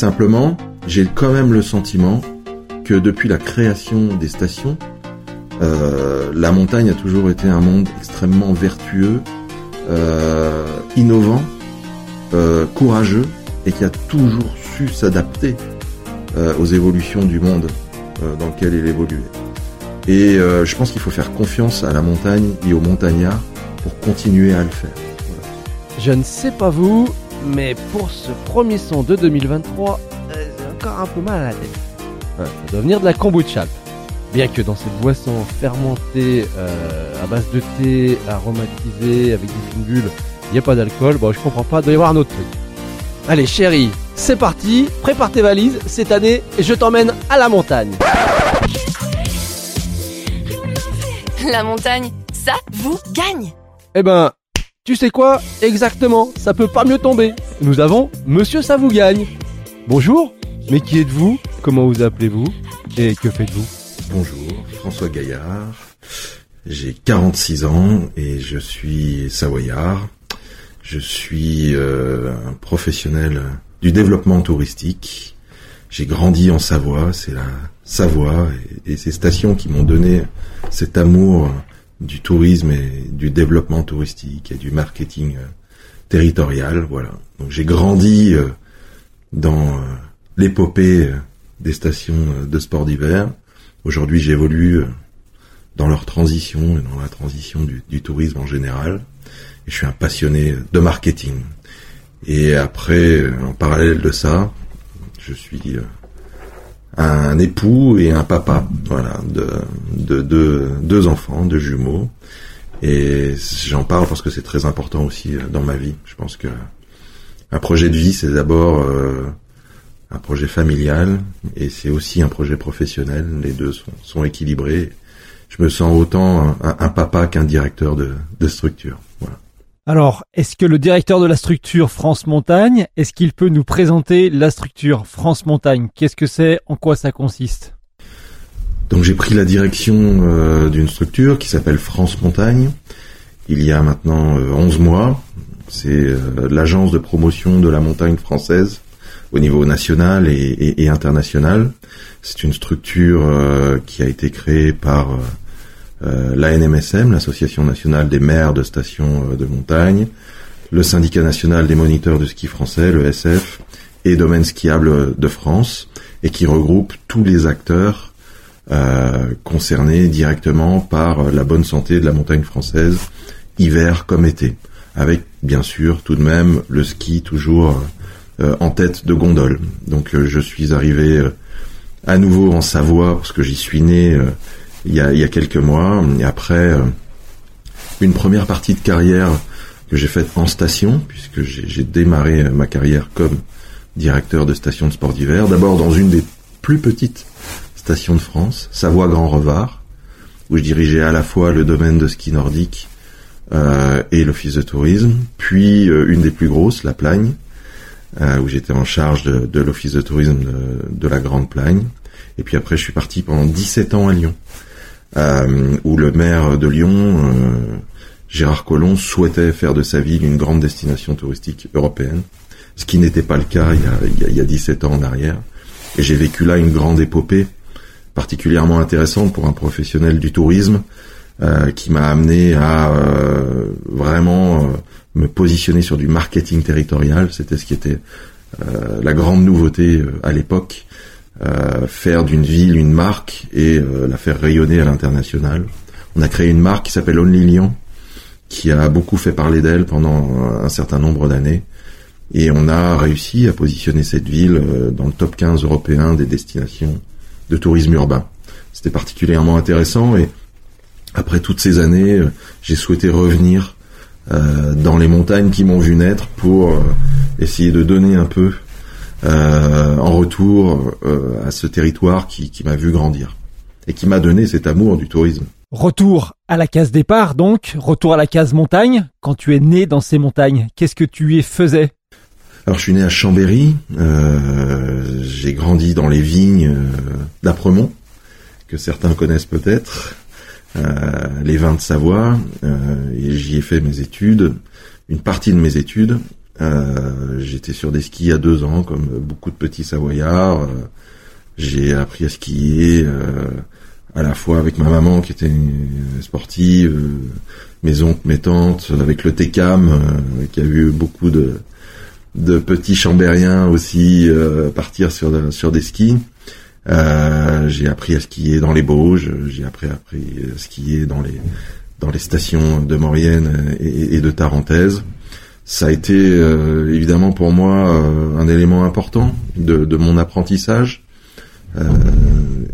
Simplement, j'ai quand même le sentiment que depuis la création des stations, euh, la montagne a toujours été un monde extrêmement vertueux, euh, innovant, euh, courageux et qui a toujours su s'adapter aux évolutions du monde dans lequel il évoluait. Et je pense qu'il faut faire confiance à la montagne et aux montagnards pour continuer à le faire. Je ne sais pas vous, mais pour ce premier son de 2023, euh, j'ai encore un peu mal à la tête. Ça doit venir de la kombucha. Bien que dans cette boisson fermentée euh, à base de thé, aromatisée, avec des fungules, il n'y a pas d'alcool, bon je comprends pas, il doit y avoir un autre truc. Allez chérie, c'est parti, prépare tes valises, cette année, je t'emmène à la montagne. La montagne, ça vous gagne Eh ben, tu sais quoi Exactement, ça peut pas mieux tomber. Nous avons Monsieur Ça vous gagne. Bonjour, mais qui êtes-vous? Comment vous appelez-vous? Et que faites-vous? Bonjour, François Gaillard. J'ai 46 ans et je suis savoyard. Je suis euh, un professionnel du développement touristique. J'ai grandi en Savoie, c'est la Savoie et, et ces stations qui m'ont donné cet amour du tourisme et du développement touristique et du marketing euh, territorial. Voilà. Donc j'ai grandi euh, dans euh, l'épopée des stations de sport d'hiver. Aujourd'hui, j'évolue dans leur transition et dans la transition du, du tourisme en général. Et je suis un passionné de marketing. Et après, en parallèle de ça, je suis un époux et un papa, voilà, de, de, de deux enfants, deux jumeaux. Et j'en parle parce que c'est très important aussi euh, dans ma vie. Je pense que un projet de vie, c'est d'abord euh, un projet familial et c'est aussi un projet professionnel. Les deux sont, sont équilibrés. Je me sens autant un, un papa qu'un directeur de, de structure. Voilà. Alors, est-ce que le directeur de la structure France Montagne, est-ce qu'il peut nous présenter la structure France Montagne? Qu'est-ce que c'est? En quoi ça consiste? Donc j'ai pris la direction euh, d'une structure qui s'appelle France Montagne. Il y a maintenant euh, 11 mois. C'est euh, l'agence de promotion de la montagne française au niveau national et, et- international. C'est une structure euh, qui a été créée par euh, l'ANMSM, l'Association nationale des maires de stations euh, de montagne, le syndicat national des moniteurs de ski français, le SF, et Domaine skiable de France, et qui regroupe tous les acteurs euh, concernés directement par la bonne santé de la montagne française, hiver comme été, avec bien sûr tout de même le ski toujours euh, en tête de gondole. Donc je suis arrivé à nouveau en Savoie parce que j'y suis né il y, a, quelques mois. Après euh, une première partie de carrière que j'ai faite en station, puisque j'ai démarré euh, ma carrière comme directeur de station de sport d'hiver, d'abord dans une des plus petites stations de France, Savoie Grand Revard, où je dirigeais à la fois le domaine de ski nordique euh, et l'office de tourisme, puis une des plus grosses, la Plagne, où j'étais en charge de, l'office de tourisme de, de la Grande Plagne. Et puis après, je suis parti pendant 17 ans à Lyon, où le maire de Lyon, euh, Gérard Collomb, souhaitait faire de sa ville une grande destination touristique européenne, ce qui n'était pas le cas il y, a, il, y a, il y a 17 ans en arrière. Et j'ai vécu là une grande épopée particulièrement intéressante pour un professionnel du tourisme euh, qui m'a amené à euh, vraiment euh, me positionner sur du marketing territorial. C'était ce qui était euh, la grande nouveauté euh, à l'époque. Euh, faire d'une ville une marque et euh, la faire rayonner à l'international. On a créé une marque qui s'appelle Only Lyon, qui a beaucoup fait parler d'elle pendant un certain nombre d'années. Et on a réussi à positionner cette ville euh, dans le top 15 européen des destinations de tourisme urbain. C'était particulièrement intéressant et après toutes ces années, euh, j'ai souhaité revenir euh, dans les montagnes qui m'ont vu naître pour euh, essayer de donner un peu euh, en retour euh, à ce territoire qui, qui m'a vu grandir et qui m'a donné cet amour du tourisme. Retour à la case départ, donc, retour à la case montagne. Quand tu es né dans ces montagnes, qu'est-ce que tu y faisais? Alors je suis né à Chambéry, euh, j'ai grandi dans les vignes euh, d'Apremont, que certains connaissent peut-être, euh, les vins de Savoie, euh, et j'y ai fait mes études, une partie de mes études, Euh, j'étais sur des skis à deux ans, comme beaucoup de petits savoyards. Euh, j'ai appris à skier euh, à la fois avec ma maman qui était sportive, mes oncles, mes tantes, avec le TECAM qui a vu beaucoup de, de petits chambériens aussi partir sur, sur des skis. j'ai appris à skier dans les Bauges, j'ai appris, appris à skier dans les dans les stations de Maurienne et, et de Tarentaise ça a été euh, évidemment pour moi euh, un élément important de, de mon apprentissage. Euh,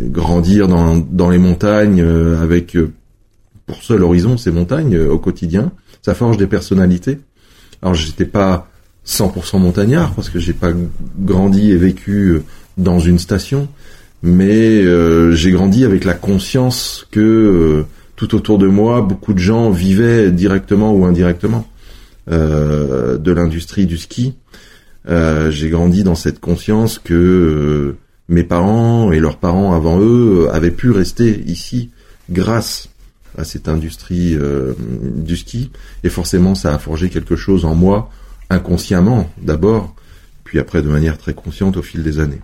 grandir dans, dans les montagnes avec pour seul horizon ces montagnes au quotidien, ça forge des personnalités. Alors j'étais pas 100% montagnard parce que j'ai pas grandi et vécu dans une station, mais j'ai grandi avec la conscience que tout autour de moi, beaucoup de gens vivaient directement ou indirectement euh, de l'industrie du ski. Euh, j'ai grandi dans cette conscience que euh, mes parents et leurs parents avant eux avaient pu rester ici grâce à cette industrie du ski. Et forcément, ça a forgé quelque chose en moi, inconsciemment d'abord, puis après de manière très consciente au fil des années.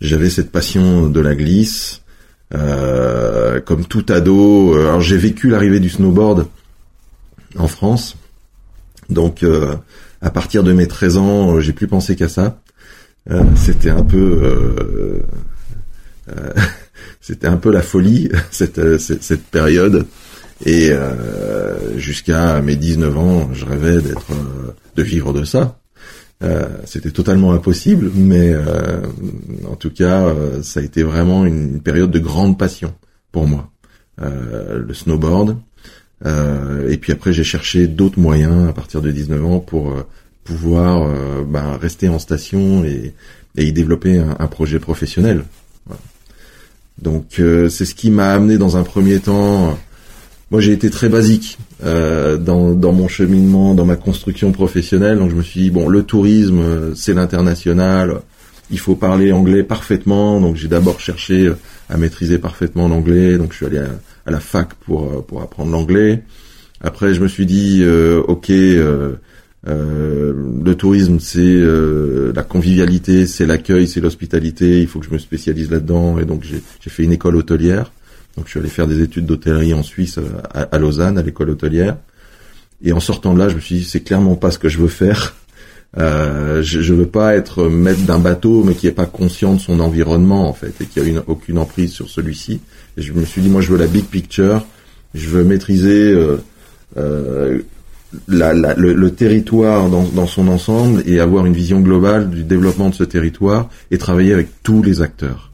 J'avais cette passion de la glisse, comme tout ado. J'ai vécu l'arrivée du snowboard en France. Donc euh, à partir de mes 13 ans, euh, j'ai plus pensé qu'à ça. Euh, c'était un peu c'était un peu la folie cette, cette, période et jusqu'à mes 19 ans, je rêvais d'être de vivre de ça. c'était totalement impossible, mais en tout cas, ça a été vraiment une, période de grande passion pour moi. le snowboard, euh, et puis après, j'ai cherché d'autres moyens à partir de 19 ans pour euh, pouvoir euh, ben, rester en station et, et y développer un, projet professionnel. Donc c'est ce qui m'a amené dans un premier temps. Moi, j'ai été très basique dans, dans mon cheminement, dans ma construction professionnelle. Donc je me suis dit bon, le tourisme, c'est l'international. Il faut parler anglais parfaitement. Donc j'ai d'abord cherché à maîtriser parfaitement l'anglais. Donc je suis allé à, la fac pour euh, pour apprendre l'anglais. Après, je me suis dit, euh, ok, euh, euh, le tourisme, c'est la convivialité, c'est l'accueil, c'est l'hospitalité. Il faut que je me spécialise là-dedans. Et donc, j'ai fait une école hôtelière. Donc, je suis allé faire des études d'hôtellerie en Suisse, à Lausanne, à l'école hôtelière. Et en sortant de là, je me suis dit, c'est clairement pas ce que je veux faire. Euh, je, je veux pas être maître d'un bateau, mais qui est pas conscient de son environnement en fait et qui a une, aucune emprise sur celui-ci. Je me suis dit, moi, je veux la big picture. Je veux maîtriser euh, euh, la, la, le, territoire dans, dans, son ensemble et avoir une vision globale du développement de ce territoire et travailler avec tous les acteurs.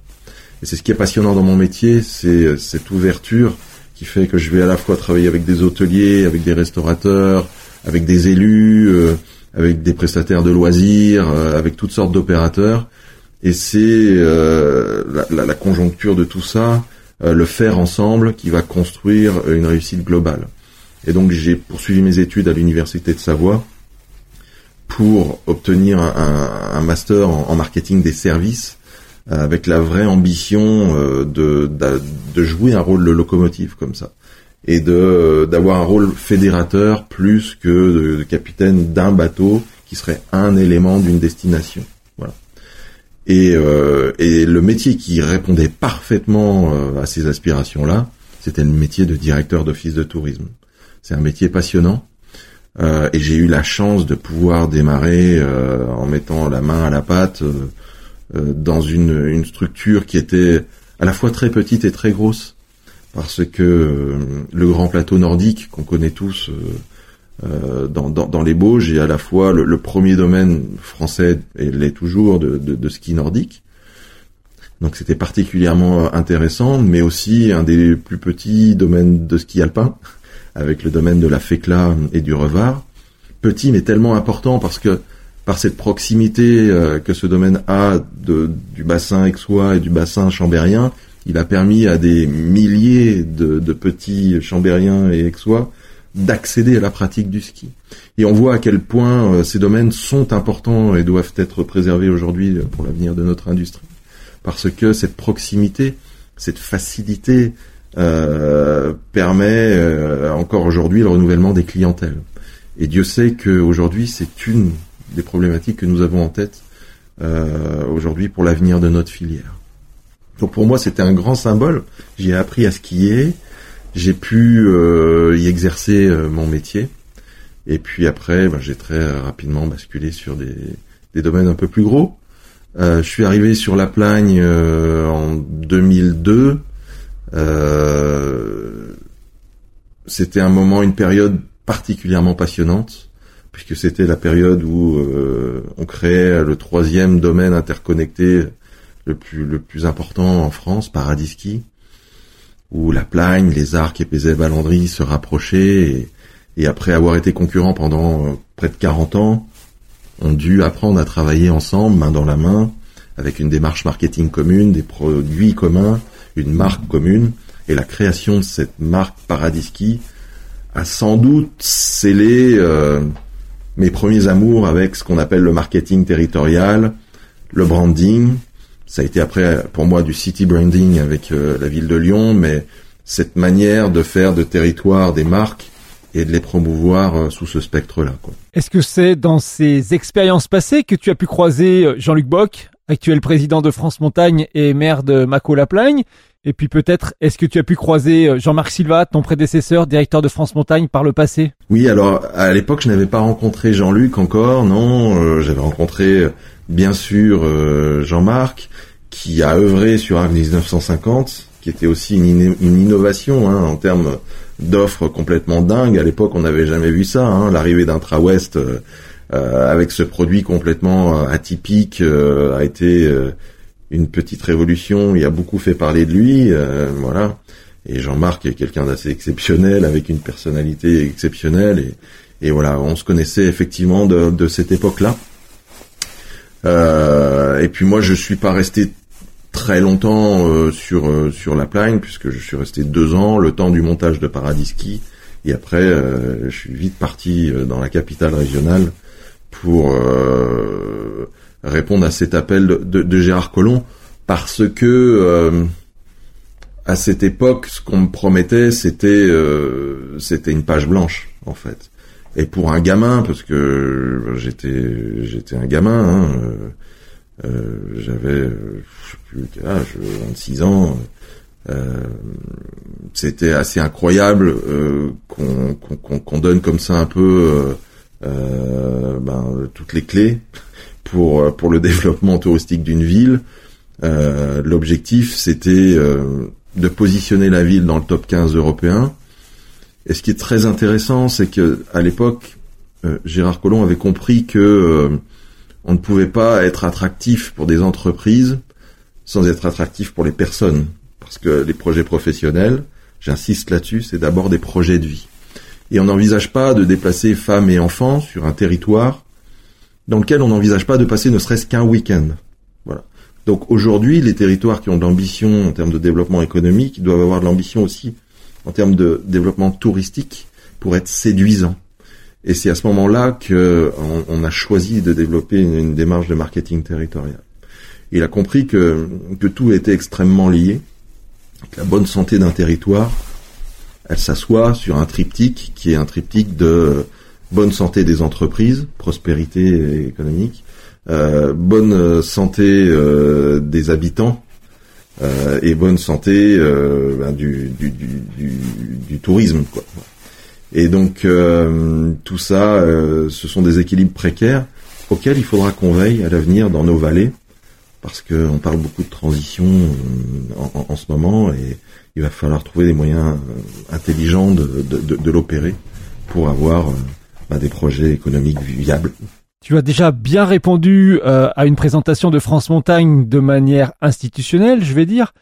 Et c'est ce qui est passionnant dans mon métier, c'est cette ouverture qui fait que je vais à la fois travailler avec des hôteliers, avec des restaurateurs, avec des élus. Euh, avec des prestataires de loisirs, euh, avec toutes sortes d'opérateurs. Et c'est euh, la, la, conjoncture de tout ça, euh, le faire ensemble, qui va construire une réussite globale. Et donc j'ai poursuivi mes études à l'université de Savoie pour obtenir un, un master en, marketing des services avec la vraie ambition de, de, de, jouer un rôle de locomotive comme ça et de d'avoir un rôle fédérateur plus que de, capitaine d'un bateau qui serait un élément d'une destination. Voilà. Et, euh, et le métier qui répondait parfaitement euh, à ces aspirations-là, c'était le métier de directeur d'office de tourisme. C'est un métier passionnant. Euh, et j'ai eu la chance de pouvoir démarrer euh, en mettant la main à la pâte euh, dans une, une structure qui était à la fois très petite et très grosse parce que euh, le grand plateau nordique qu'on connaît tous euh, euh, dans, les Bauges est à la fois le, premier domaine français et l'est toujours de, ski nordique. Donc c'était particulièrement intéressant, mais aussi un des plus petits domaines de ski alpin, avec le domaine de la Fécla et du Revard. Petit mais tellement important parce que par cette proximité que ce domaine a du bassin aixois et du bassin chambérien, il a permis à des milliers de, petits chambériens et aixois d'accéder à la pratique du ski. Et on voit à quel point euh, ces domaines sont importants et doivent être préservés aujourd'hui pour l'avenir de notre industrie. Parce que cette proximité, cette facilité euh, permet euh, encore aujourd'hui le renouvellement des clientèles. Et Dieu sait qu'aujourd'hui c'est une des problématiques que nous avons en tête euh, aujourd'hui pour l'avenir de notre filière. Donc pour moi, c'était un grand symbole. J'ai appris à skier, j'ai pu euh, y exercer euh, mon métier, et puis après, ben, j'ai très rapidement basculé sur des, des, domaines un peu plus gros. je suis arrivé sur la Plagne en 2002. c'était un moment, une période particulièrement passionnante puisque c'était la période où euh, on créait le troisième domaine interconnecté le plus le plus important en France, Paradiski, où la Plagne, les Arcs et Pézet-Valandry se rapprochaient et, après avoir été concurrents pendant euh, près de 40 ans, ont dû apprendre à travailler ensemble, main dans la main, avec une démarche marketing commune, des produits communs, une marque commune, et la création de cette marque Paradiski a sans doute scellé euh, mes premiers amours avec ce qu'on appelle le marketing territorial, le branding. Ça a été après pour moi du city branding avec euh, la ville de Lyon, mais cette manière de faire de territoire des marques et de les promouvoir euh, sous ce spectre-là. Est-ce que c'est dans ces expériences passées que tu as pu croiser euh, Jean-Luc Bock, actuel président de France Montagne et maire de Mâcon-la-Plagne, et puis peut-être, est-ce que tu as pu croiser Jean-Marc Silva, ton prédécesseur, directeur de France Montagne, par le passé? Oui, alors à l'époque, je n'avais pas rencontré Jean-Luc encore, non. Euh, j'avais rencontré bien sûr Jean-Marc, qui a œuvré sur Arc 1950, qui était aussi une, innovation hein, en termes d'offres complètement dingues. À l'époque, on n'avait jamais vu ça. Hein, L'arrivée d'Intra-West avec ce produit complètement atypique a été une petite révolution. Il a beaucoup fait parler de lui, euh, voilà. Et Jean-Marc est quelqu'un d'assez exceptionnel, avec une personnalité exceptionnelle. Et, voilà, on se connaissait effectivement de, de cette époque-là. Euh, et puis moi, je suis pas resté très longtemps euh, sur euh, sur la plagne, puisque je suis resté deux ans, le temps du montage de Paradiski. Et après, je suis vite parti dans la capitale régionale pour répondre à cet appel de, de, Gérard Collomb parce que euh, à cette époque, ce qu'on me promettait, c'était euh, c'était une page blanche en fait. Et pour un gamin, parce que j'étais j'étais un gamin, hein, euh, euh j'avais sais plus quel âge, 26 ans. c'était assez incroyable qu'on qu'on donne comme ça un peu ben, toutes les clés pour euh, pour le développement touristique d'une ville. Euh, L'objectif, c'était euh, de positionner la ville dans le top 15 européen. Et ce qui est très intéressant, c'est que à l'époque, euh, Gérard Collomb avait compris que on ne pouvait pas être attractif pour des entreprises sans être attractif pour les personnes, parce que les projets professionnels, j'insiste là-dessus, c'est d'abord des projets de vie. Et on n'envisage pas de déplacer femmes et enfants sur un territoire dans lequel on n'envisage pas de passer ne serait-ce qu'un week-end. Voilà. Donc aujourd'hui, les territoires qui ont de l'ambition en termes de développement économique doivent avoir de l'ambition aussi en termes de développement touristique pour être séduisants. Et c'est à ce moment-là que on, a choisi de développer une, démarche de marketing territorial. Il a compris que, que tout était extrêmement lié, que la bonne santé d'un territoire, elle s'assoit sur un triptyque qui est un triptyque de bonne santé des entreprises, prospérité économique, euh, bonne santé euh, des habitants euh, et bonne santé euh, ben, du, du, du, du, tourisme. Quoi. Et donc euh, tout ça, euh, ce sont des équilibres précaires auxquels il faudra qu'on veille à l'avenir dans nos vallées, parce qu'on parle beaucoup de transition en, en, ce moment et il va falloir trouver des moyens intelligents de, de, de, de l'opérer pour avoir des projets économiques viables. Tu as déjà bien répondu euh, à une présentation de France Montagne de manière institutionnelle, je vais dire.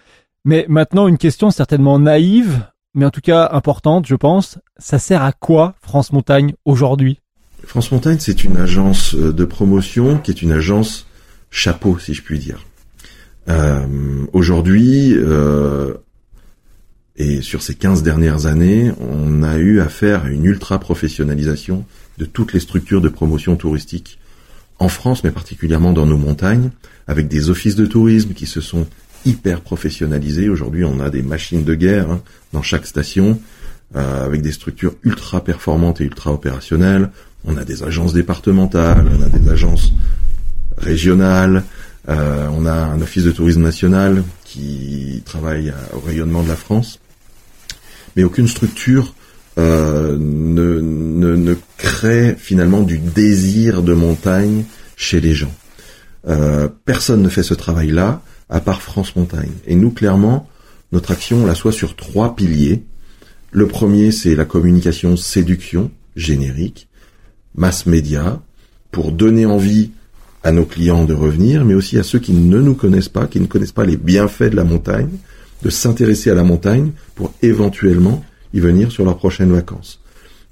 Mais maintenant, une question certainement naïve, mais en tout cas importante, je pense. Ça sert à quoi France Montagne aujourd'hui? France Montagne, c'est une agence euh, de promotion qui est une agence chapeau, si je puis dire. Euh, aujourd'hui, euh, et sur ces 15 dernières années, on a eu affaire à une ultra professionnalisation de toutes les structures de promotion touristique en France, mais particulièrement dans nos montagnes, avec des offices de tourisme qui se sont hyper professionnalisés. Aujourd'hui, on a des machines de guerre hein, dans chaque station, euh, avec des structures ultra performantes et ultra opérationnelles. On a des agences départementales, on a des agences régionales, euh, on a un office de tourisme national qui travaille au rayonnement de la France. Mais aucune structure euh, ne, ne, ne, crée finalement du désir de montagne chez les gens. Euh, personne ne fait ce travail-là à part France Montagne. Et nous, clairement, notre action, on la soit sur trois piliers. Le premier, c'est la communication séduction, générique, mass média, pour donner envie à nos clients de revenir, mais aussi à ceux qui ne nous connaissent pas, qui ne connaissent pas les bienfaits de la montagne, de s'intéresser à la montagne pour éventuellement y venir sur leurs prochaines vacances.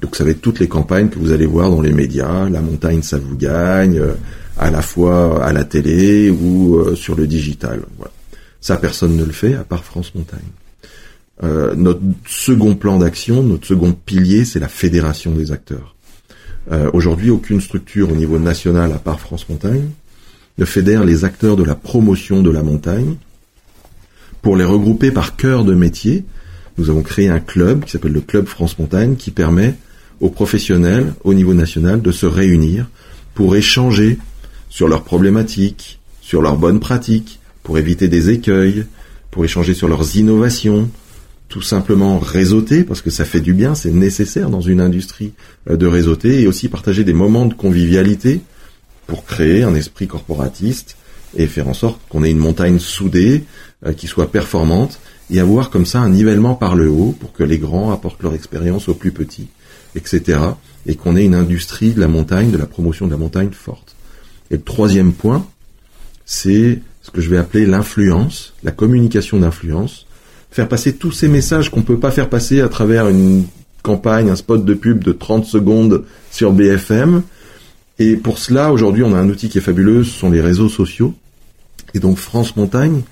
Donc ça va être toutes les campagnes que vous allez voir dans les médias, la montagne ça vous gagne, euh, à la fois à la télé ou euh, sur le digital. Voilà. Ça personne ne le fait à part France Montagne. Euh, notre second plan d'action, notre second pilier, c'est la fédération des acteurs. Euh, Aujourd'hui, aucune structure au niveau national, à part France Montagne, ne fédère les acteurs de la promotion de la montagne. Pour les regrouper par cœur de métier, nous avons créé un club qui s'appelle le Club France Montagne, qui permet aux professionnels au niveau national de se réunir pour échanger sur leurs problématiques, sur leurs bonnes pratiques, pour éviter des écueils, pour échanger sur leurs innovations, tout simplement réseauter, parce que ça fait du bien, c'est nécessaire dans une industrie euh, de réseauter, et aussi partager des moments de convivialité pour créer un esprit corporatiste et faire en sorte qu'on ait une montagne soudée, euh, qui soit performante, et avoir comme ça un nivellement par le haut pour que les grands apportent leur expérience aux plus petits, etc. Et qu'on ait une industrie de la montagne, de la promotion de la montagne forte. Et le troisième point, c'est ce que je vais appeler l'influence, la communication d'influence, faire passer tous ces messages qu'on peut pas faire passer à travers une campagne, un spot de pub de 30 secondes sur BFM. Et pour cela, aujourd'hui, on a un outil qui est fabuleux, ce sont les réseaux sociaux. Et donc France Montagne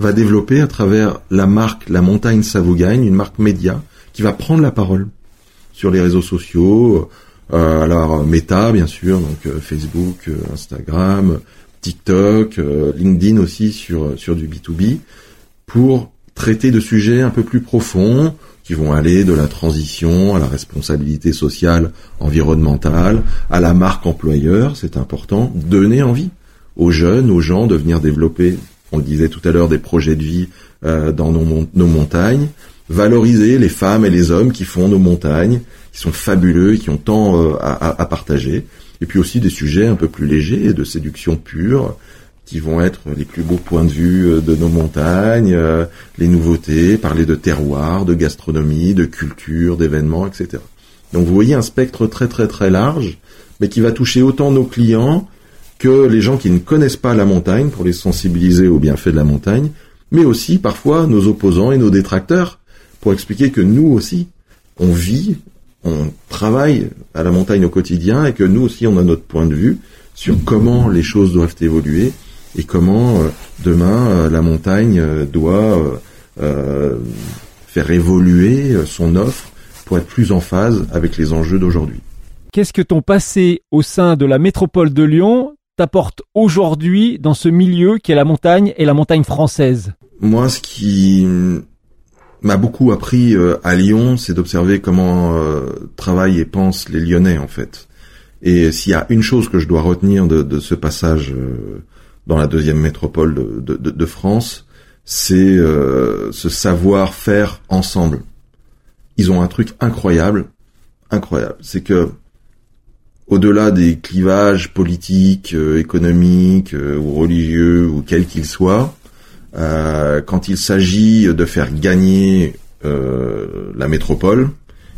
va développer à travers la marque La Montagne ça une marque média qui va prendre la parole sur les réseaux sociaux. Euh, alors Meta, bien sûr, donc euh, Facebook, euh, Instagram, TikTok, euh, LinkedIn aussi sur sur du B2B pour traiter de sujets un peu plus profonds qui vont aller de la transition à la responsabilité sociale, environnementale, à la marque employeur, c'est important, donner envie aux jeunes, aux gens de venir développer, on le disait tout à l'heure, des projets de vie euh, dans nos, montagnes, valoriser les femmes et les hommes qui font nos montagnes, qui sont fabuleux et qui ont tant euh, à, partager, et puis aussi des sujets un peu plus légers, de séduction pure, qui vont être les plus beaux points de vue euh, de nos montagnes, les nouveautés, parler de terroir, de gastronomie, de culture, d'événements, etc. Donc vous voyez un spectre très très très large, mais qui va toucher autant nos clients que les gens qui ne connaissent pas la montagne pour les sensibiliser aux bienfaits de la montagne, mais aussi parfois nos opposants et nos détracteurs pour expliquer que nous aussi, on vit, on travaille à la montagne au quotidien et que nous aussi on a notre point de vue sur comment les choses doivent évoluer et comment euh, demain euh, la montagne euh, doit faire évoluer son offre pour être plus en phase avec les enjeux d'aujourd'hui. Qu'est-ce que ton passé au sein de la métropole de Lyon t'apporte aujourd'hui dans ce milieu qui est la montagne et la montagne française Moi, ce qui m'a beaucoup appris à Lyon, c'est d'observer comment travaillent et pensent les Lyonnais en fait. Et s'il y a une chose que je dois retenir de, ce passage dans la deuxième métropole de, France, c'est euh, ce savoir-faire ensemble. Ils ont un truc incroyable, incroyable. C'est que au-delà des clivages politiques, euh, économiques euh, ou religieux ou quels qu'ils soient, euh, quand il s'agit de faire gagner la métropole,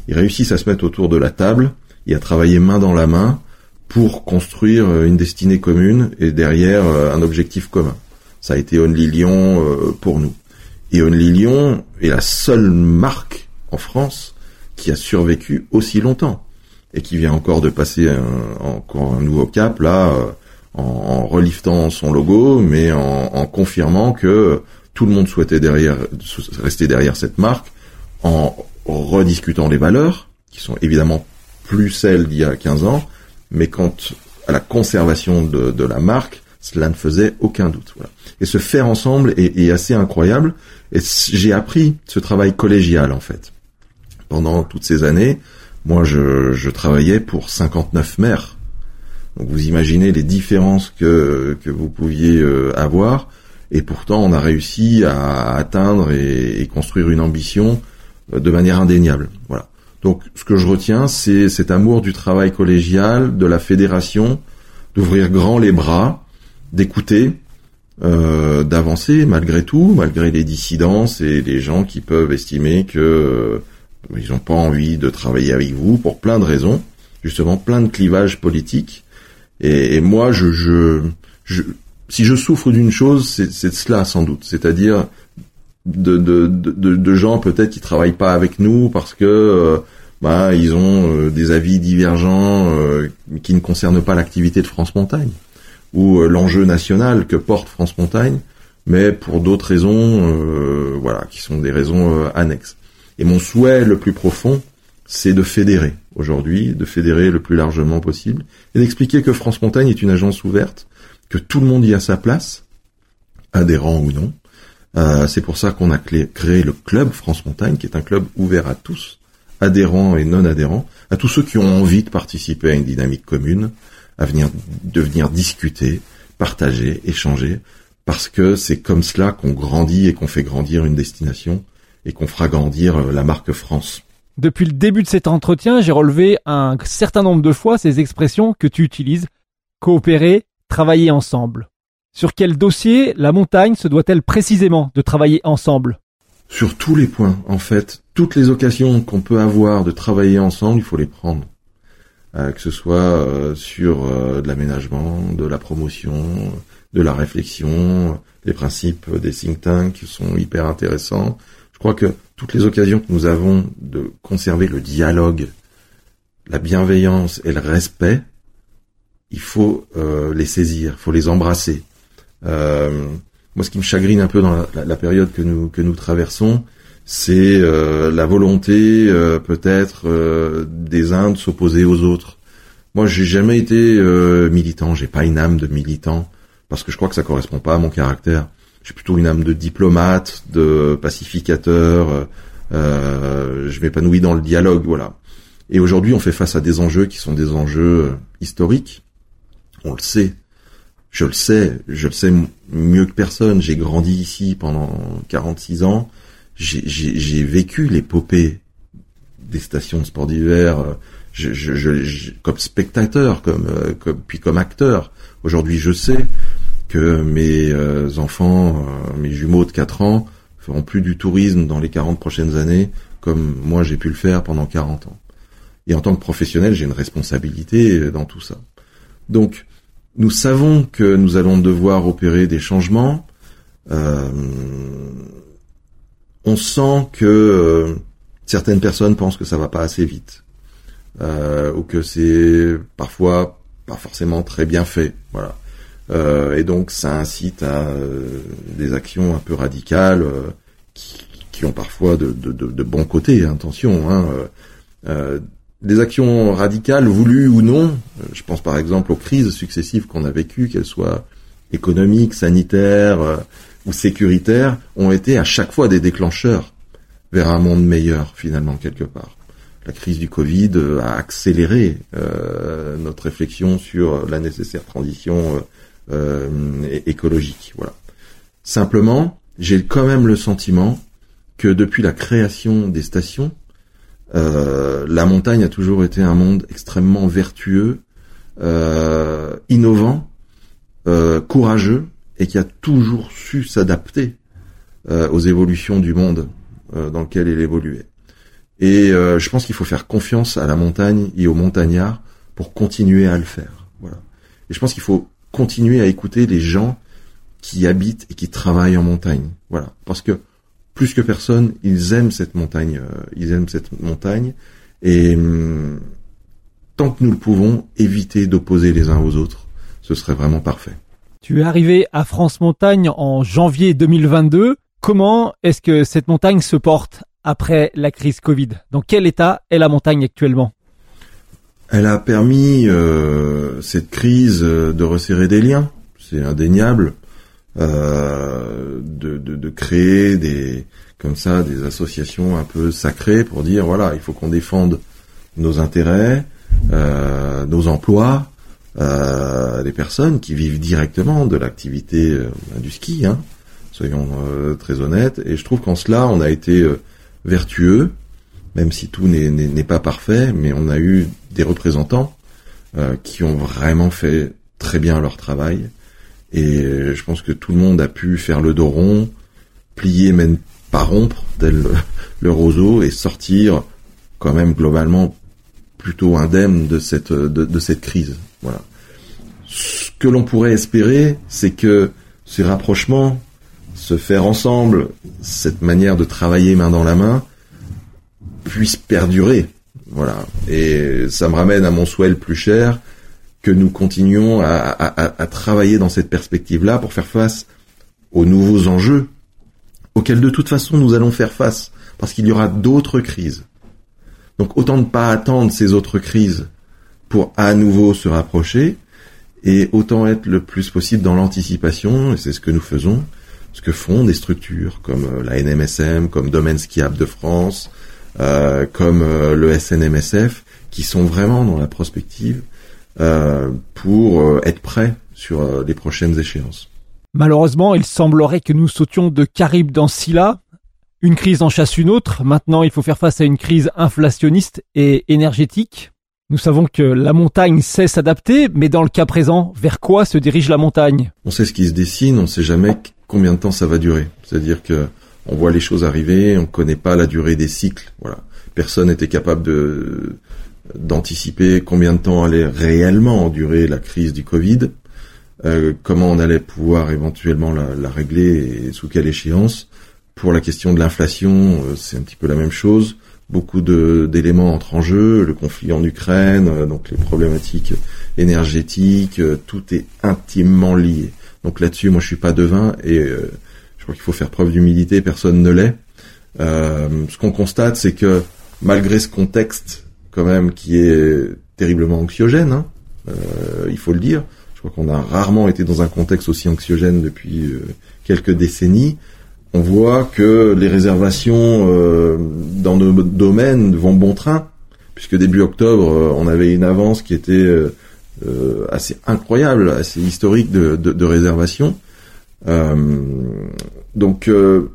ils réussissent à se mettre autour de la table et à travailler main dans la main pour construire une destinée commune et derrière un objectif commun. Ça a été Only Lyon pour nous. Et Only Lyon est la seule marque en France qui a survécu aussi longtemps et qui vient encore de passer un, encore un nouveau cap là en, en reliftant son logo, mais en, en, confirmant que tout le monde souhaitait derrière rester derrière cette marque, en rediscutant les valeurs qui sont évidemment plus celles d'il y a 15 ans, mais quant à la conservation de, de, la marque, cela ne faisait aucun doute. Voilà. Et ce faire ensemble est, est assez incroyable. Et j'ai appris ce travail collégial en fait pendant toutes ces années Moi, je, travaillais pour 59 maires. Donc vous imaginez les différences que, que vous pouviez euh, avoir. Et pourtant, on a réussi à atteindre et, construire une ambition euh, de manière indéniable. Voilà. Donc, ce que je retiens, c'est cet amour du travail collégial, de la fédération, d'ouvrir grand les bras, d'écouter, euh, d'avancer malgré tout, malgré les dissidences et les gens qui peuvent estimer que ils n'ont pas envie de travailler avec vous pour plein de raisons, justement plein de clivages politiques. Et, et moi, je, je, je, si je souffre d'une chose, c'est cela sans doute, c'est-à-dire de, de, de, de, gens peut-être qui travaillent pas avec nous parce que euh, bah, ils ont euh, des avis divergents euh, qui ne concernent pas l'activité de France Montagne ou l'enjeu national que porte France Montagne, mais pour d'autres raisons, voilà, qui sont des raisons annexes. Et mon souhait le plus profond, c'est de fédérer aujourd'hui, de fédérer le plus largement possible, et d'expliquer que France Montagne est une agence ouverte, que tout le monde y a sa place, adhérent ou non, euh, c'est pour ça qu'on a créé le club France Montagne, qui est un club ouvert à tous, adhérents et non adhérents, à tous ceux qui ont envie de participer à une dynamique commune, à venir, de venir discuter, partager, échanger, parce que c'est comme cela qu'on grandit et qu'on fait grandir une destination et qu'on fera grandir euh, la marque France. Depuis le début de cet entretien, j'ai relevé un certain nombre de fois ces expressions que tu utilises. Coopérer, travailler ensemble. Sur quel dossier la montagne se doit-elle précisément de travailler ensemble? Sur tous les points, en fait. Toutes les occasions qu'on peut avoir de travailler ensemble, il faut les prendre. Euh, que ce soit euh, sur euh, de l'aménagement, de la promotion, de la réflexion, les principes des think tanks qui sont hyper intéressants. Je crois que toutes les occasions que nous avons de conserver le dialogue, la bienveillance et le respect, il faut les saisir, il faut les embrasser. Euh, moi, ce qui me chagrine un peu dans la, période que nous que nous traversons, c'est euh, la volonté euh, peut-être euh, des uns de s'opposer aux autres. Moi, j'ai jamais été militant. J'ai pas une âme de militant parce que je crois que ça correspond pas à mon caractère. J'ai plutôt une âme de diplomate, de pacificateur. je m'épanouis dans le dialogue, voilà. Et aujourd'hui, on fait face à des enjeux qui sont des enjeux historiques. On le sait. Je le sais, je le sais mieux que personne. J'ai grandi ici pendant 46 ans. J'ai vécu l'épopée des stations de sport d'hiver. Je, je, je, comme spectateur, comme, euh, comme puis comme acteur. Aujourd'hui, je sais que mes euh, enfants, euh, mes jumeaux de 4 ans, feront plus du tourisme dans les 40 prochaines années, comme moi j'ai pu le faire pendant 40 ans. Et en tant que professionnel, j'ai une responsabilité dans tout ça. Donc, nous savons que nous allons devoir opérer des changements. Euh, on sent que euh, certaines personnes pensent que ça va pas assez vite, euh, ou que c'est parfois pas forcément très bien fait. Voilà. Et donc ça incite à des actions un peu radicales qui, qui, ont parfois de, de, de, de bons côtés, attention. Hein, des actions radicales, voulues ou non, euh, je pense par exemple aux crises successives qu'on a vécues, qu'elles soient économiques, sanitaires euh, ou sécuritaires, ont été à chaque fois des déclencheurs vers un monde meilleur finalement quelque part. La crise du Covid euh, a accéléré notre réflexion sur la nécessaire transition écologique. Voilà. Simplement, j'ai quand même le sentiment que depuis la création des stations, euh, la montagne a toujours été un monde extrêmement vertueux, euh, innovant, euh, courageux et qui a toujours su s'adapter aux évolutions du monde dans lequel il évoluait. Et je pense qu'il faut faire confiance à la montagne et aux montagnards pour continuer à le faire. Voilà. Et je pense qu'il faut continuer à écouter les gens qui habitent et qui travaillent en montagne. Voilà. Parce que plus que personne, ils aiment cette montagne, euh, ils aiment cette montagne, et hum, tant que nous le pouvons, éviter d'opposer les uns aux autres, ce serait vraiment parfait. Tu es arrivé à France Montagne en janvier 2022. Comment est-ce que cette montagne se porte après la crise Covid? Dans quel état est la montagne actuellement? Elle a permis euh, cette crise euh, de resserrer des liens, c'est indéniable. Euh, de, créer des comme ça des associations un peu sacrées pour dire voilà il faut qu'on défende nos intérêts, nos emplois, des personnes qui vivent directement de l'activité du ski, hein, soyons très honnêtes. Et je trouve qu'en cela, on a été vertueux, même si tout n'est- pas parfait, mais on a eu des représentants euh, qui ont vraiment fait très bien leur travail. Et euh, je pense que tout le monde a pu faire le dos rond, plier ne pas rompre, tel le, le roseau, et sortir quand même globalement plutôt indemne de cette de, de cette crise. Voilà. Ce que l'on pourrait espérer, c'est que ces rapprochements, se faire ensemble, cette manière de travailler main dans la main, puisse perdurer. Voilà. Et ça me ramène à mon souhait le plus cher, que nous continuions à, travailler dans cette perspective-là pour faire face aux nouveaux enjeux auxquels de toute façon nous allons faire face, parce qu'il y aura d'autres crises. Donc autant ne pas attendre ces autres crises pour à nouveau se rapprocher, et autant être le plus possible dans l'anticipation, et c'est ce que nous faisons, ce que font des structures comme euh, la NMSM, comme Domaine Skiable de France, euh, comme euh, le SNMSF, qui sont vraiment dans la prospective euh, pour euh, être prêts sur euh, les prochaines échéances. Malheureusement, il semblerait que nous sautions de Caribe dans Scylla. Une crise en chasse une autre. Maintenant, il faut faire face à une crise inflationniste et énergétique. Nous savons que la montagne sait s'adapter, mais dans le cas présent, vers quoi se dirige la montagne? On sait ce qui se dessine, on sait jamais combien de temps ça va durer. C'est-à-dire que on voit les choses arriver, on connaît pas la durée des cycles. Voilà. Personne n'était capable d'anticiper combien de temps allait réellement durer la crise du Covid, euh, comment on allait pouvoir éventuellement la, régler et sous quelle échéance. Pour la question de l'inflation, euh, c'est un petit peu la même chose. Beaucoup d'éléments entrent en jeu, le conflit en Ukraine, euh, donc les problématiques énergétiques, tout est intimement lié. Donc là-dessus, moi je suis pas devin et crois qu'il faut faire preuve d'humilité, personne ne l'est. Euh, ce qu'on constate, c'est que malgré ce contexte quand même qui est terriblement anxiogène, hein, euh, il faut le dire, je crois qu'on a rarement été dans un contexte aussi anxiogène depuis euh, quelques décennies. On voit que les réservations dans nos domaines vont bon train, puisque début octobre, on avait une avance qui était assez incroyable, assez historique de, de, de réservation. Euh, donc, euh,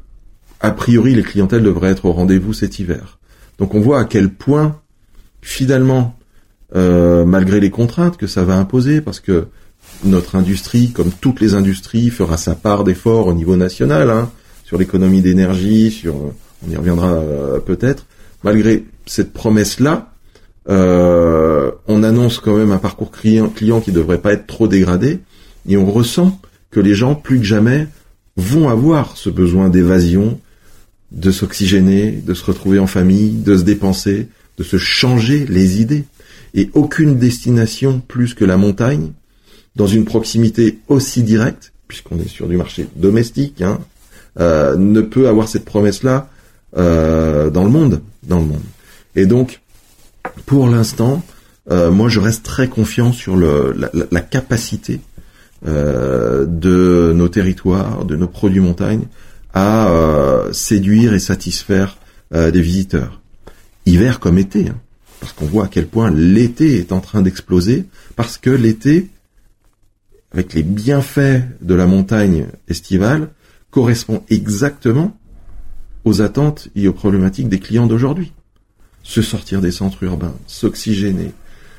a priori, les clientèles devraient être au rendez-vous cet hiver. Donc, on voit à quel point, finalement, euh, malgré les contraintes que ça va imposer, parce que notre industrie, comme toutes les industries, fera sa part d'efforts au niveau national, hein, sur l'économie d'énergie, sur, on y reviendra euh, peut-être. Malgré cette promesse-là, on annonce quand même un parcours client, client qui devrait pas être trop dégradé, et on ressent que les gens, plus que jamais, vont avoir ce besoin d'évasion, de s'oxygéner, de se retrouver en famille, de se dépenser, de se changer les idées. Et aucune destination plus que la montagne, dans une proximité aussi directe, puisqu'on est sur du marché domestique, hein, euh, ne peut avoir cette promesse-là euh, dans le monde, dans le monde. Et donc, pour l'instant, euh, moi, je reste très confiant sur la capacité euh, de nos territoires, de nos produits montagne, à euh, séduire et satisfaire euh, des visiteurs. Hiver comme été, hein, parce qu'on voit à quel point l'été est en train d'exploser, parce que l'été, avec les bienfaits de la montagne estivale, correspond exactement aux attentes et aux problématiques des clients d'aujourd'hui. Se sortir des centres urbains, s'oxygéner,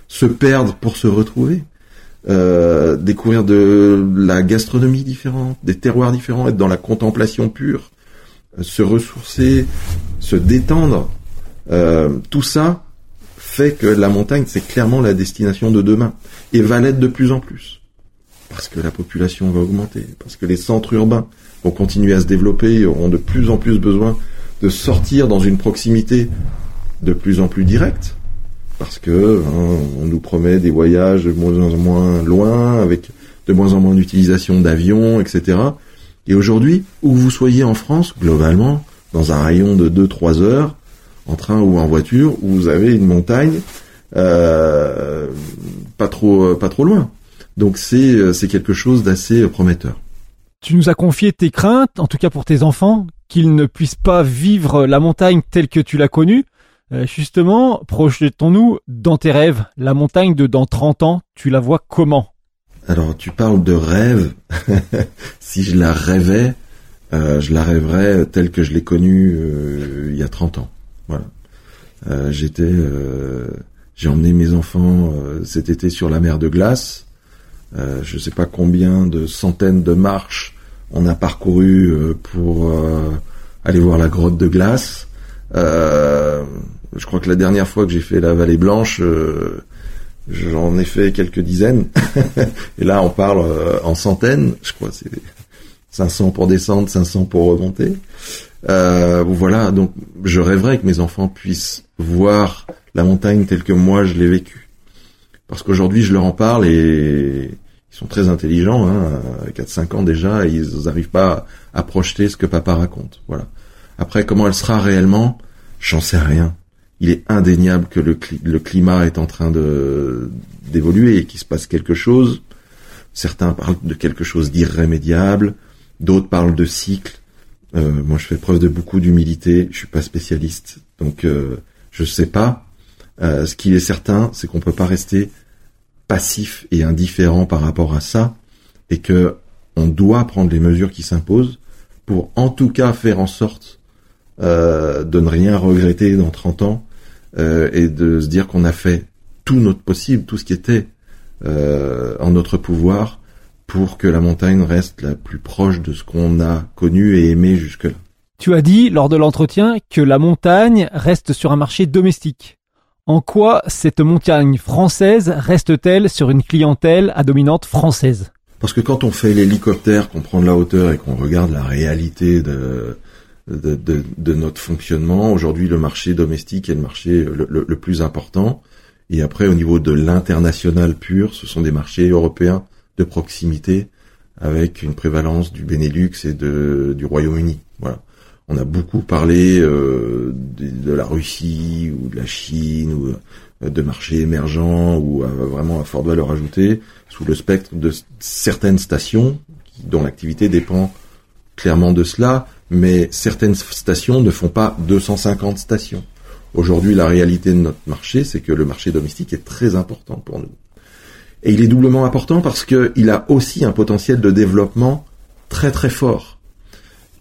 se perdre pour se retrouver, euh, découvrir de la gastronomie différente, des terroirs différents, être dans la contemplation pure, euh, se ressourcer, se détendre, euh, tout ça fait que la montagne, c'est clairement la destination de demain, et va l'être de plus en plus. Parce que la population va augmenter, parce que les centres urbains vont continuer à se développer, et auront de plus en plus besoin de sortir dans une proximité de plus en plus directe, parce que hein, on nous promet des voyages de moins en moins loin, avec de moins en moins d'utilisation d'avions, etc. Et aujourd'hui, où vous soyez en France, globalement, dans un rayon de 2-3 heures, en train ou en voiture, où vous avez une montagne euh, pas trop pas trop loin. Donc c'est c'est quelque chose d'assez prometteur. Tu nous as confié tes craintes, en tout cas pour tes enfants, qu'ils ne puissent pas vivre la montagne telle que tu l'as connue. Euh, justement, projetons-nous dans tes rêves. La montagne de dans 30 ans, tu la vois comment? Alors, tu parles de rêve. si je la rêvais, euh, je la rêverais telle que je l'ai connue euh, il y a 30 ans. Voilà. J'étais, j'ai emmené mes enfants cet été sur la mer de glace. Je sais pas combien de centaines de marches on a parcouru pour aller voir la grotte de glace. Je crois que la dernière fois que j'ai fait la vallée blanche, j'en ai fait quelques dizaines. Et là, on parle en centaines. Je crois c'est 500 pour descendre, 500 pour remonter. Euh, voilà, donc je rêverais que mes enfants puissent voir la montagne telle que moi je l'ai vécue. Parce qu'aujourd'hui je leur en parle et ils sont très intelligents, hein, 4-5 ans déjà, ils n'arrivent pas à, projeter ce que papa raconte. Voilà. Après, comment elle sera réellement, j'en sais rien. Il est indéniable que le, climat est en train d'évoluer et qu'il se passe quelque chose. Certains parlent de quelque chose d'irrémédiable, d'autres parlent de cycles. Euh, moi, je fais preuve de beaucoup d'humilité. Je suis pas spécialiste, donc euh, je sais pas. Euh, ce qui est certain, c'est qu'on peut pas rester passif et indifférent par rapport à ça, et que on doit prendre les mesures qui s'imposent pour, en tout cas, faire en sorte euh, de ne rien regretter dans 30 ans euh, et de se dire qu'on a fait tout notre possible, tout ce qui était euh, en notre pouvoir pour que la montagne reste la plus proche de ce qu'on a connu et aimé jusque-là. Tu as dit lors de l'entretien que la montagne reste sur un marché domestique. En quoi cette montagne française reste-t-elle sur une clientèle à dominante française? Parce que quand on fait l'hélicoptère, qu'on prend de la hauteur et qu'on regarde la réalité de, de, de, notre fonctionnement, aujourd'hui le marché domestique est le marché le, le plus important. Et après, au niveau de l'international pur, ce sont des marchés européens de proximité avec une prévalence du Benelux et de, du Royaume-Uni. Voilà. On a beaucoup parlé euh, de, la Russie ou de la Chine ou euh, de marchés émergents ou vraiment à forte valeur ajoutée sous le spectre de certaines stations dont l'activité dépend clairement de cela, mais certaines stations ne font pas 250 stations. Aujourd'hui, la réalité de notre marché, c'est que le marché domestique est très important pour nous. Et il est doublement important parce qu'il a aussi un potentiel de développement très très fort.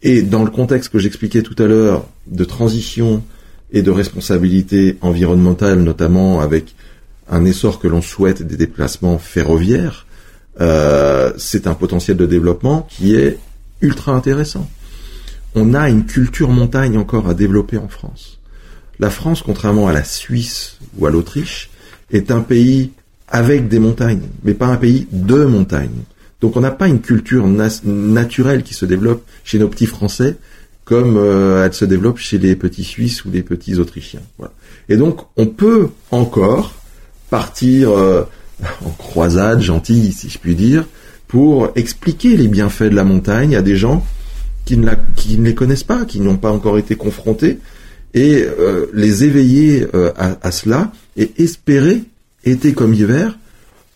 Et dans le contexte que j'expliquais tout à l'heure de transition et de responsabilité environnementale, notamment avec un essor que l'on souhaite des déplacements ferroviaires, euh, c'est un potentiel de développement qui est ultra intéressant. On a une culture montagne encore à développer en France. La France, contrairement à la Suisse ou à l'Autriche, est un pays avec des montagnes, mais pas un pays de montagnes. Donc on n'a pas une culture naturelle qui se développe chez nos petits Français comme euh, elle se développe chez les petits Suisses ou les petits Autrichiens. Voilà. Et donc on peut encore partir euh, en croisade gentille, si je puis dire, pour expliquer les bienfaits de la montagne à des gens qui ne, les connaissent pas, qui n'ont pas encore été confrontés, et euh, les éveiller à, à, cela et espérer été comme hiver,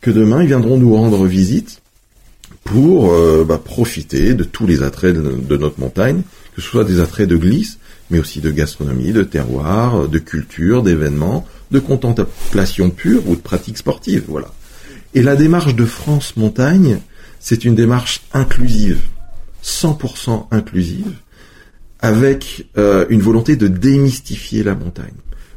que demain ils viendront nous rendre visite pour euh, bah, profiter de tous les attraits de, notre montagne, que ce soit des attraits de glisse, mais aussi de gastronomie, de terroir, de culture, d'événements, de contemplation pure ou de pratique sportive, voilà. Et la démarche de France Montagne, c'est une démarche inclusive, 100% inclusive, avec euh, une volonté de démystifier la montagne.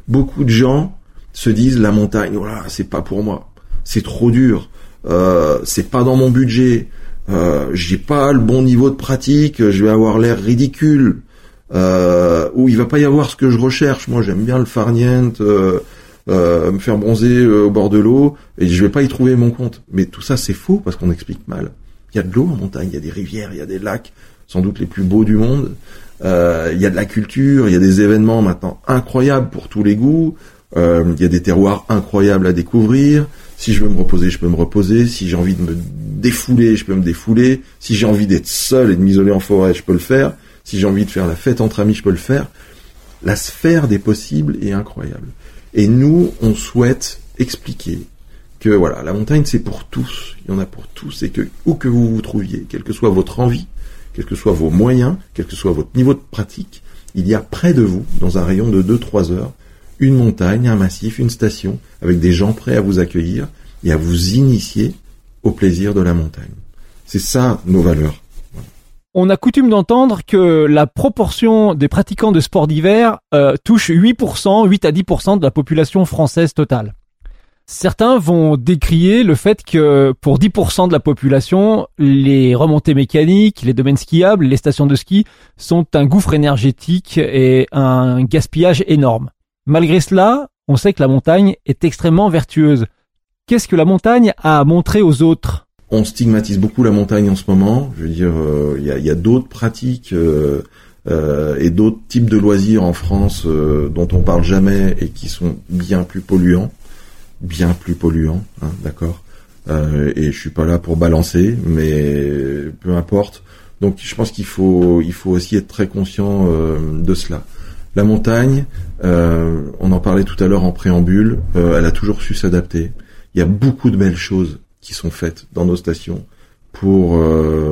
Beaucoup de gens se disent la montagne, voilà, c'est pas pour moi, c'est trop dur, euh, c'est pas dans mon budget, euh, j'ai pas le bon niveau de pratique, je vais avoir l'air ridicule, euh, ou il va pas y avoir ce que je recherche. Moi, j'aime bien le farniente, euh, euh, me faire bronzer au bord de l'eau, et je vais pas y trouver mon compte. Mais tout ça, c'est faux parce qu'on explique mal. Il y a de l'eau en montagne, il y a des rivières, il y a des lacs, sans doute les plus beaux du monde. il y a de la culture, il y a des événements maintenant incroyables pour tous les goûts. Euh, il y a des terroirs incroyables à découvrir. Si je veux me reposer, je peux me reposer. Si j'ai envie de me défouler, je peux me défouler. Si j'ai envie d'être seul et de m'isoler en forêt, je peux le faire. Si j'ai envie de faire la fête entre amis, je peux le faire. La sphère des possibles est incroyable. Et nous, on souhaite expliquer que voilà, la montagne c'est pour tous, il y en a pour tous, et que où que vous vous trouviez, quelle que soit votre envie, quels que soient vos moyens, quel que soit votre niveau de pratique, il y a près de vous, dans un rayon de 2-3 heures, une montagne, un massif, une station, avec des gens prêts à vous accueillir et à vous initier au plaisir de la montagne. C'est ça nos valeurs. On a coutume d'entendre que la proportion des pratiquants de sport d'hiver euh, touche 8%, 8 à 10% de la population française totale. Certains vont décrier le fait que pour 10% de la population, les remontées mécaniques, les domaines skiables, les stations de ski sont un gouffre énergétique et un gaspillage énorme. Malgré cela, on sait que la montagne est extrêmement vertueuse. Qu'est-ce que la montagne a à montrer aux autres? On stigmatise beaucoup la montagne en ce moment. Je veux dire, euh, il y a, d'autres pratiques euh, euh, et d'autres types de loisirs en France dont on parle jamais et qui sont bien plus polluants bien plus polluant, hein, d'accord. Euh, et je suis pas là pour balancer, mais peu importe. Donc je pense qu'il faut il faut aussi être très conscient euh, de cela. La montagne, euh, on en parlait tout à l'heure en préambule, elle a toujours su s'adapter. Il y a beaucoup de belles choses qui sont faites dans nos stations pour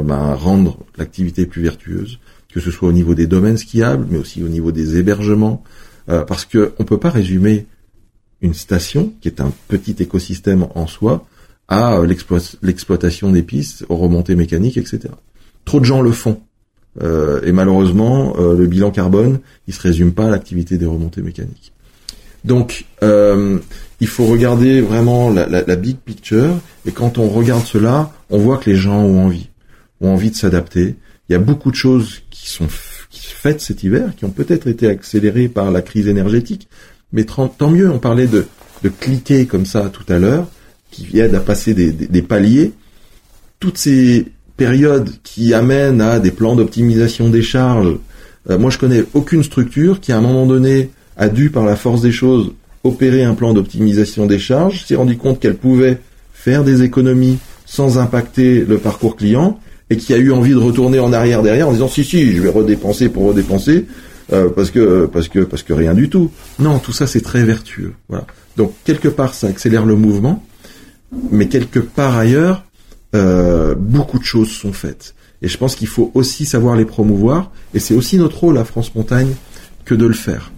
ben, rendre l'activité plus vertueuse, que ce soit au niveau des domaines skiables, mais aussi au niveau des hébergements, parce que on peut pas résumer une station, qui est un petit écosystème en soi, à euh, l'exploitation des pistes, aux remontées mécaniques, etc. Trop de gens le font. Euh, et malheureusement, euh, le bilan carbone, il se résume pas à l'activité des remontées mécaniques. Donc, il faut regarder vraiment la, la, big picture. Et quand on regarde cela, on voit que les gens ont envie, ont envie de s'adapter. Il y a beaucoup de choses qui sont faites cet hiver, qui ont peut-être été accélérées par la crise énergétique, mais tant mieux, on parlait de, de cliquer comme ça tout à l'heure, qui aide à passer des, des, paliers. Toutes ces périodes qui amènent à des plans d'optimisation des charges, euh, moi je connais aucune structure qui à un moment donné a dû par la force des choses opérer un plan d'optimisation des charges, s'est rendu compte qu'elle pouvait faire des économies sans impacter le parcours client et qui a eu envie de retourner en arrière derrière en disant si si je vais redépenser pour redépenser euh, parce que parce que parce que rien du tout. Non, tout ça c'est très vertueux. Voilà. Donc quelque part ça accélère le mouvement, mais quelque part ailleurs euh, beaucoup de choses sont faites. Et je pense qu'il faut aussi savoir les promouvoir, et c'est aussi notre rôle à France Montagne que de le faire.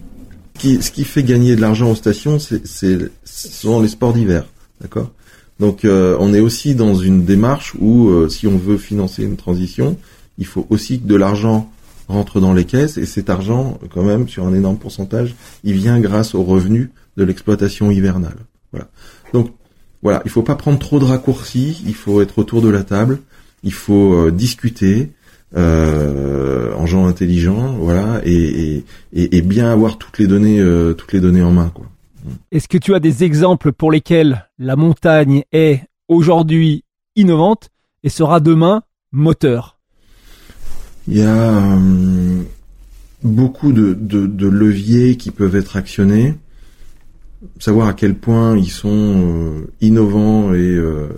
Ce qui, ce qui fait gagner de l'argent aux stations, c'est, c'est, ce sont les sports d'hiver, d'accord? Donc euh, on est aussi dans une démarche où euh, si on veut financer une transition, il faut aussi que de l'argent rentre dans les caisses et cet argent, quand même, sur un énorme pourcentage, il vient grâce aux revenus de l'exploitation hivernale. Voilà. Donc voilà, il faut pas prendre trop de raccourcis, il faut être autour de la table, il faut euh, discuter euh, en gens intelligents, voilà, et, et, bien avoir toutes les données, euh, toutes les données en main. Quoi. Est-ce que tu as des exemples pour lesquels la montagne est aujourd'hui innovante et sera demain moteur? Il y a euh, beaucoup de, de, leviers qui peuvent être actionnés. Savoir à quel point ils sont euh, innovants et euh,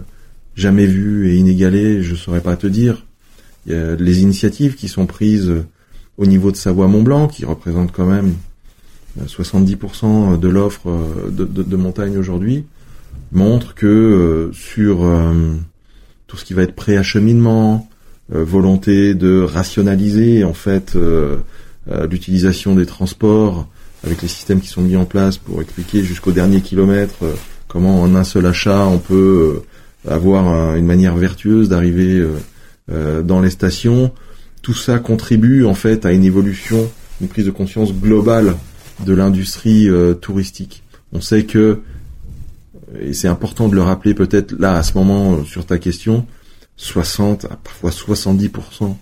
jamais vus et inégalés, je saurais pas te dire. Il y a les initiatives qui sont prises au niveau de Savoie-Mont-Blanc, qui représente quand même 70% de l'offre de, de, de, montagne aujourd'hui, montrent que sur tout ce qui va être préacheminement, euh, volonté de rationaliser en fait euh, euh, l'utilisation des transports avec les systèmes qui sont mis en place pour expliquer jusqu'au dernier kilomètre comment en un seul achat on peut avoir une manière vertueuse d'arriver dans les stations. Tout ça contribue en fait à une évolution, une prise de conscience globale de l'industrie touristique. On sait que, et c'est important de le rappeler peut-être là à ce moment sur ta question, 60, parfois 70%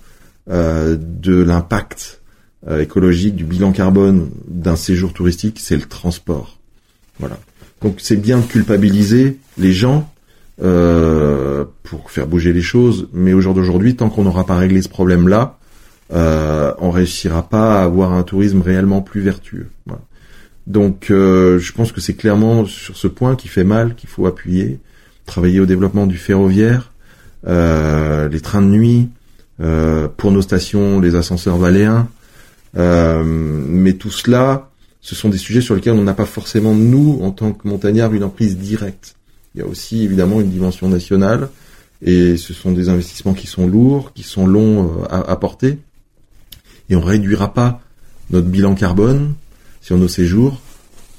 euh, de l'impact euh, écologique, du bilan carbone d'un séjour touristique, c'est le transport. Voilà. Donc c'est bien de culpabiliser les gens euh, pour faire bouger les choses, mais au jour d'aujourd'hui, tant qu'on n'aura pas réglé ce problème-là, on réussira pas à avoir un tourisme réellement plus vertueux. Donc je pense que c'est clairement sur ce point qui fait mal qu'il faut appuyer, travailler au développement du ferroviaire, les trains de nuit, euh, pour nos stations, les ascenseurs valéens. Euh, mais tout cela, ce sont des sujets sur lesquels on n'a pas forcément, nous, en tant que montagnards, une emprise directe. Il y a aussi évidemment une dimension nationale, et ce sont des investissements qui sont lourds, qui sont longs à, à porter, et on réduira pas notre bilan carbone sur nos séjours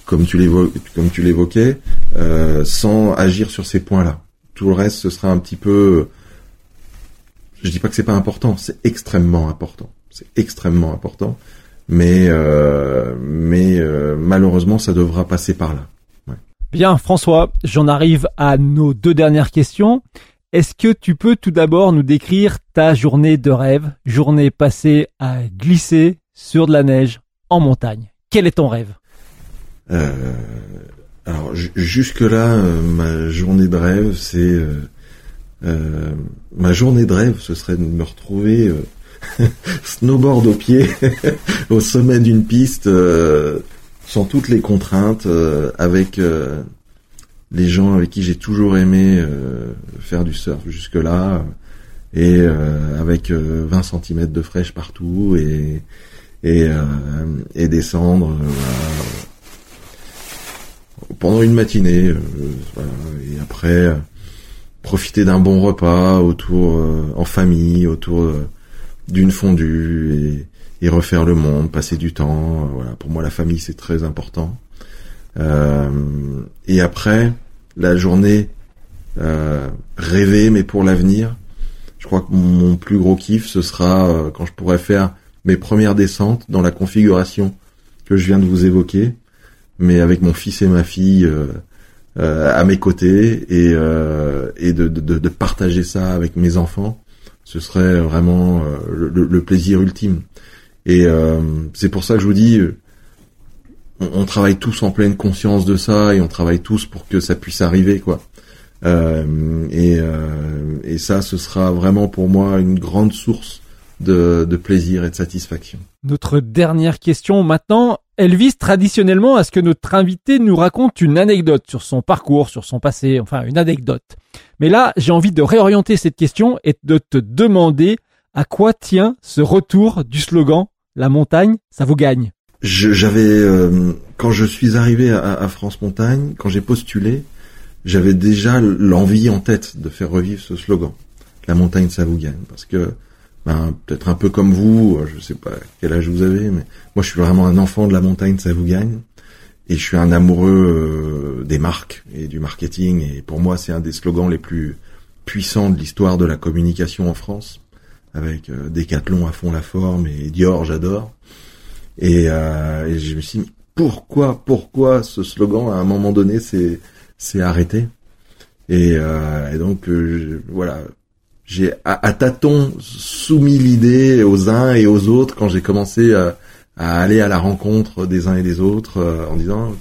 comme tu l'évoquais, comme tu l'évoquais, euh, sans agir sur ces points-là. Tout le reste, ce sera un petit peu. Je dis pas que c'est pas important, c'est extrêmement important. C'est extrêmement important, mais euh, mais euh, malheureusement, ça devra passer par là. Bien, François, j'en arrive à nos deux dernières questions. Est-ce que tu peux tout d'abord nous décrire ta journée de rêve, journée passée à glisser sur de la neige en montagne? Quel est ton rêve? Euh, alors jusque là, euh, ma journée de rêve, c'est euh, euh, ma journée de rêve, ce serait de me retrouver snowboard au pied au sommet d'une piste sans toutes les contraintes, avec les gens avec qui j'ai toujours aimé faire du surf jusque là, et avec 20 cm de fraîche partout et descendre pendant une matinée. Euh, et après, euh, profiter d'un bon repas autour, euh, en famille, autour d'une fondue et, et, refaire le monde, passer du temps. voilà, pour moi, la famille c'est très important. et après, la journée rêver, mais pour l'avenir. Je crois que mon plus gros kiff, ce sera quand je pourrai faire mes premières descentes dans la configuration que je viens de vous évoquer mais avec mon fils et ma fille euh, euh, à mes côtés et, euh, et de, de, de, partager ça avec mes enfants, ce serait vraiment le, le, plaisir ultime. Et c'est pour ça que je vous dis, on, on, travaille tous en pleine conscience de ça et on travaille tous pour que ça puisse arriver, quoi. et, et ça, ce sera vraiment pour moi une grande source de, de plaisir et de satisfaction. Notre dernière question maintenant, elle vise traditionnellement à ce que notre invité nous raconte une anecdote sur son parcours, sur son passé, enfin une anecdote. Mais là, j'ai envie de réorienter cette question et de te demander à quoi tient ce retour du slogan La montagne, ça vous gagne J'avais, euh, quand je suis arrivé à, à France Montagne, quand j'ai postulé, j'avais déjà l'envie en tête de faire revivre ce slogan. La montagne, ça vous gagne. Parce que ben, peut-être un peu comme vous, je sais pas quel âge vous avez, mais moi je suis vraiment un enfant de la montagne, ça vous gagne. Et je suis un amoureux euh, des marques et du marketing. Et pour moi, c'est un des slogans les plus puissants de l'histoire de la communication en France, avec euh, Decathlon à fond la forme et Dior, j'adore. Et, euh, et, je me suis dit, pourquoi, pourquoi ce slogan à un moment donné s'est arrêté? Et, euh, et donc voilà, j'ai à, tâtons soumis l'idée aux uns et aux autres quand j'ai commencé à, à, aller à la rencontre des uns et des autres euh, en disant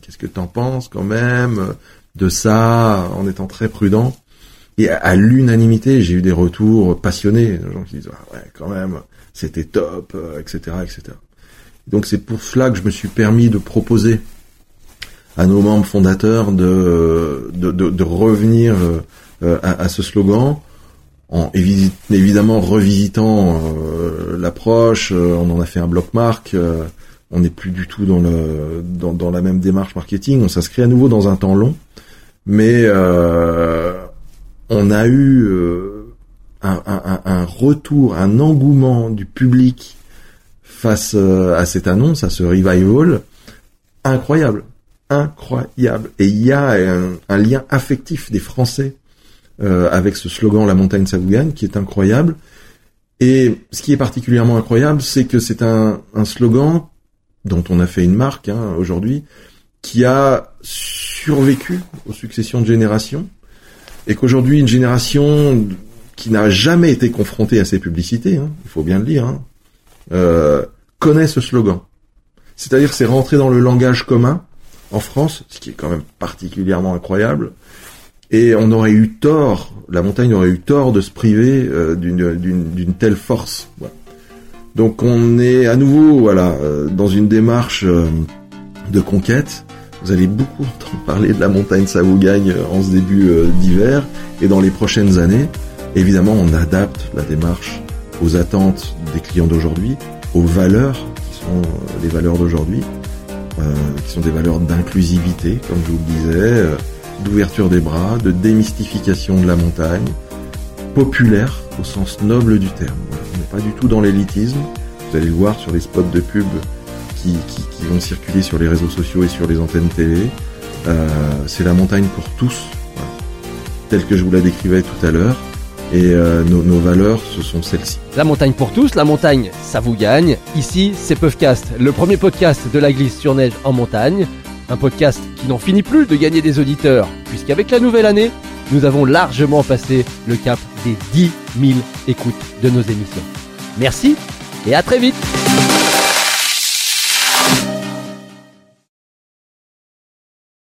qu'est-ce que t'en penses quand même de ça en étant très prudent. Et à, l'unanimité j'ai eu des retours passionnés de gens qui disent ah ouais quand même c'était top etc euh, etc donc c'est pour cela que je me suis permis de proposer à nos membres fondateurs de de, de, de revenir euh, à, à, ce slogan en évidemment revisitant euh, l'approche, euh, on en a fait un bloc marque, euh, on n'est plus du tout dans le dans, dans, la même démarche marketing, on s'inscrit à nouveau dans un temps long, mais on a eu un, un, un, retour, un engouement du public face à cette annonce, à ce revival, incroyable, incroyable, et il y a un lien affectif des Français euh, avec ce slogan La montagne gagne, qui est incroyable. Et ce qui est particulièrement incroyable, c'est que c'est un, un, slogan dont on a fait une marque hein, aujourd'hui, qui a survécu aux successions de générations, et qu'aujourd'hui une génération qui n'a jamais été confrontée à ces publicités, hein, il faut bien le dire, hein, euh, connaît ce slogan. C'est-à-dire c'est rentré dans le langage commun en France, ce qui est quand même particulièrement incroyable, et on aurait eu tort, la montagne aurait eu tort de se priver euh, d'une telle force. Donc on est à nouveau voilà euh, dans une démarche euh, de conquête. Vous allez beaucoup entendre parler de la montagne, ça vous gagne en ce début d'hiver et dans les prochaines années. Évidemment, on adapte la démarche aux attentes des clients d'aujourd'hui, aux valeurs qui sont les valeurs d'aujourd'hui, qui sont des valeurs d'inclusivité, comme je vous le disais d'ouverture des bras, de démystification de la montagne, populaire au sens noble du terme. on n'est pas du tout dans l'élitisme. Vous allez le voir sur les spots de pub, qui, vont circuler sur les réseaux sociaux et sur les antennes télé. Euh, c'est la montagne pour tous, telle que je vous la décrivais tout à l'heure. Et euh, nos, nos valeurs, ce sont celles-ci. La montagne pour tous, la montagne, ça vous gagne. Ici, c'est Puffcast, le premier podcast de la glisse sur neige en montagne. Un podcast qui n'en finit plus de gagner des auditeurs, puisqu'avec la nouvelle année, nous avons largement passé le cap des 10 000 écoutes de nos émissions. Merci et à très vite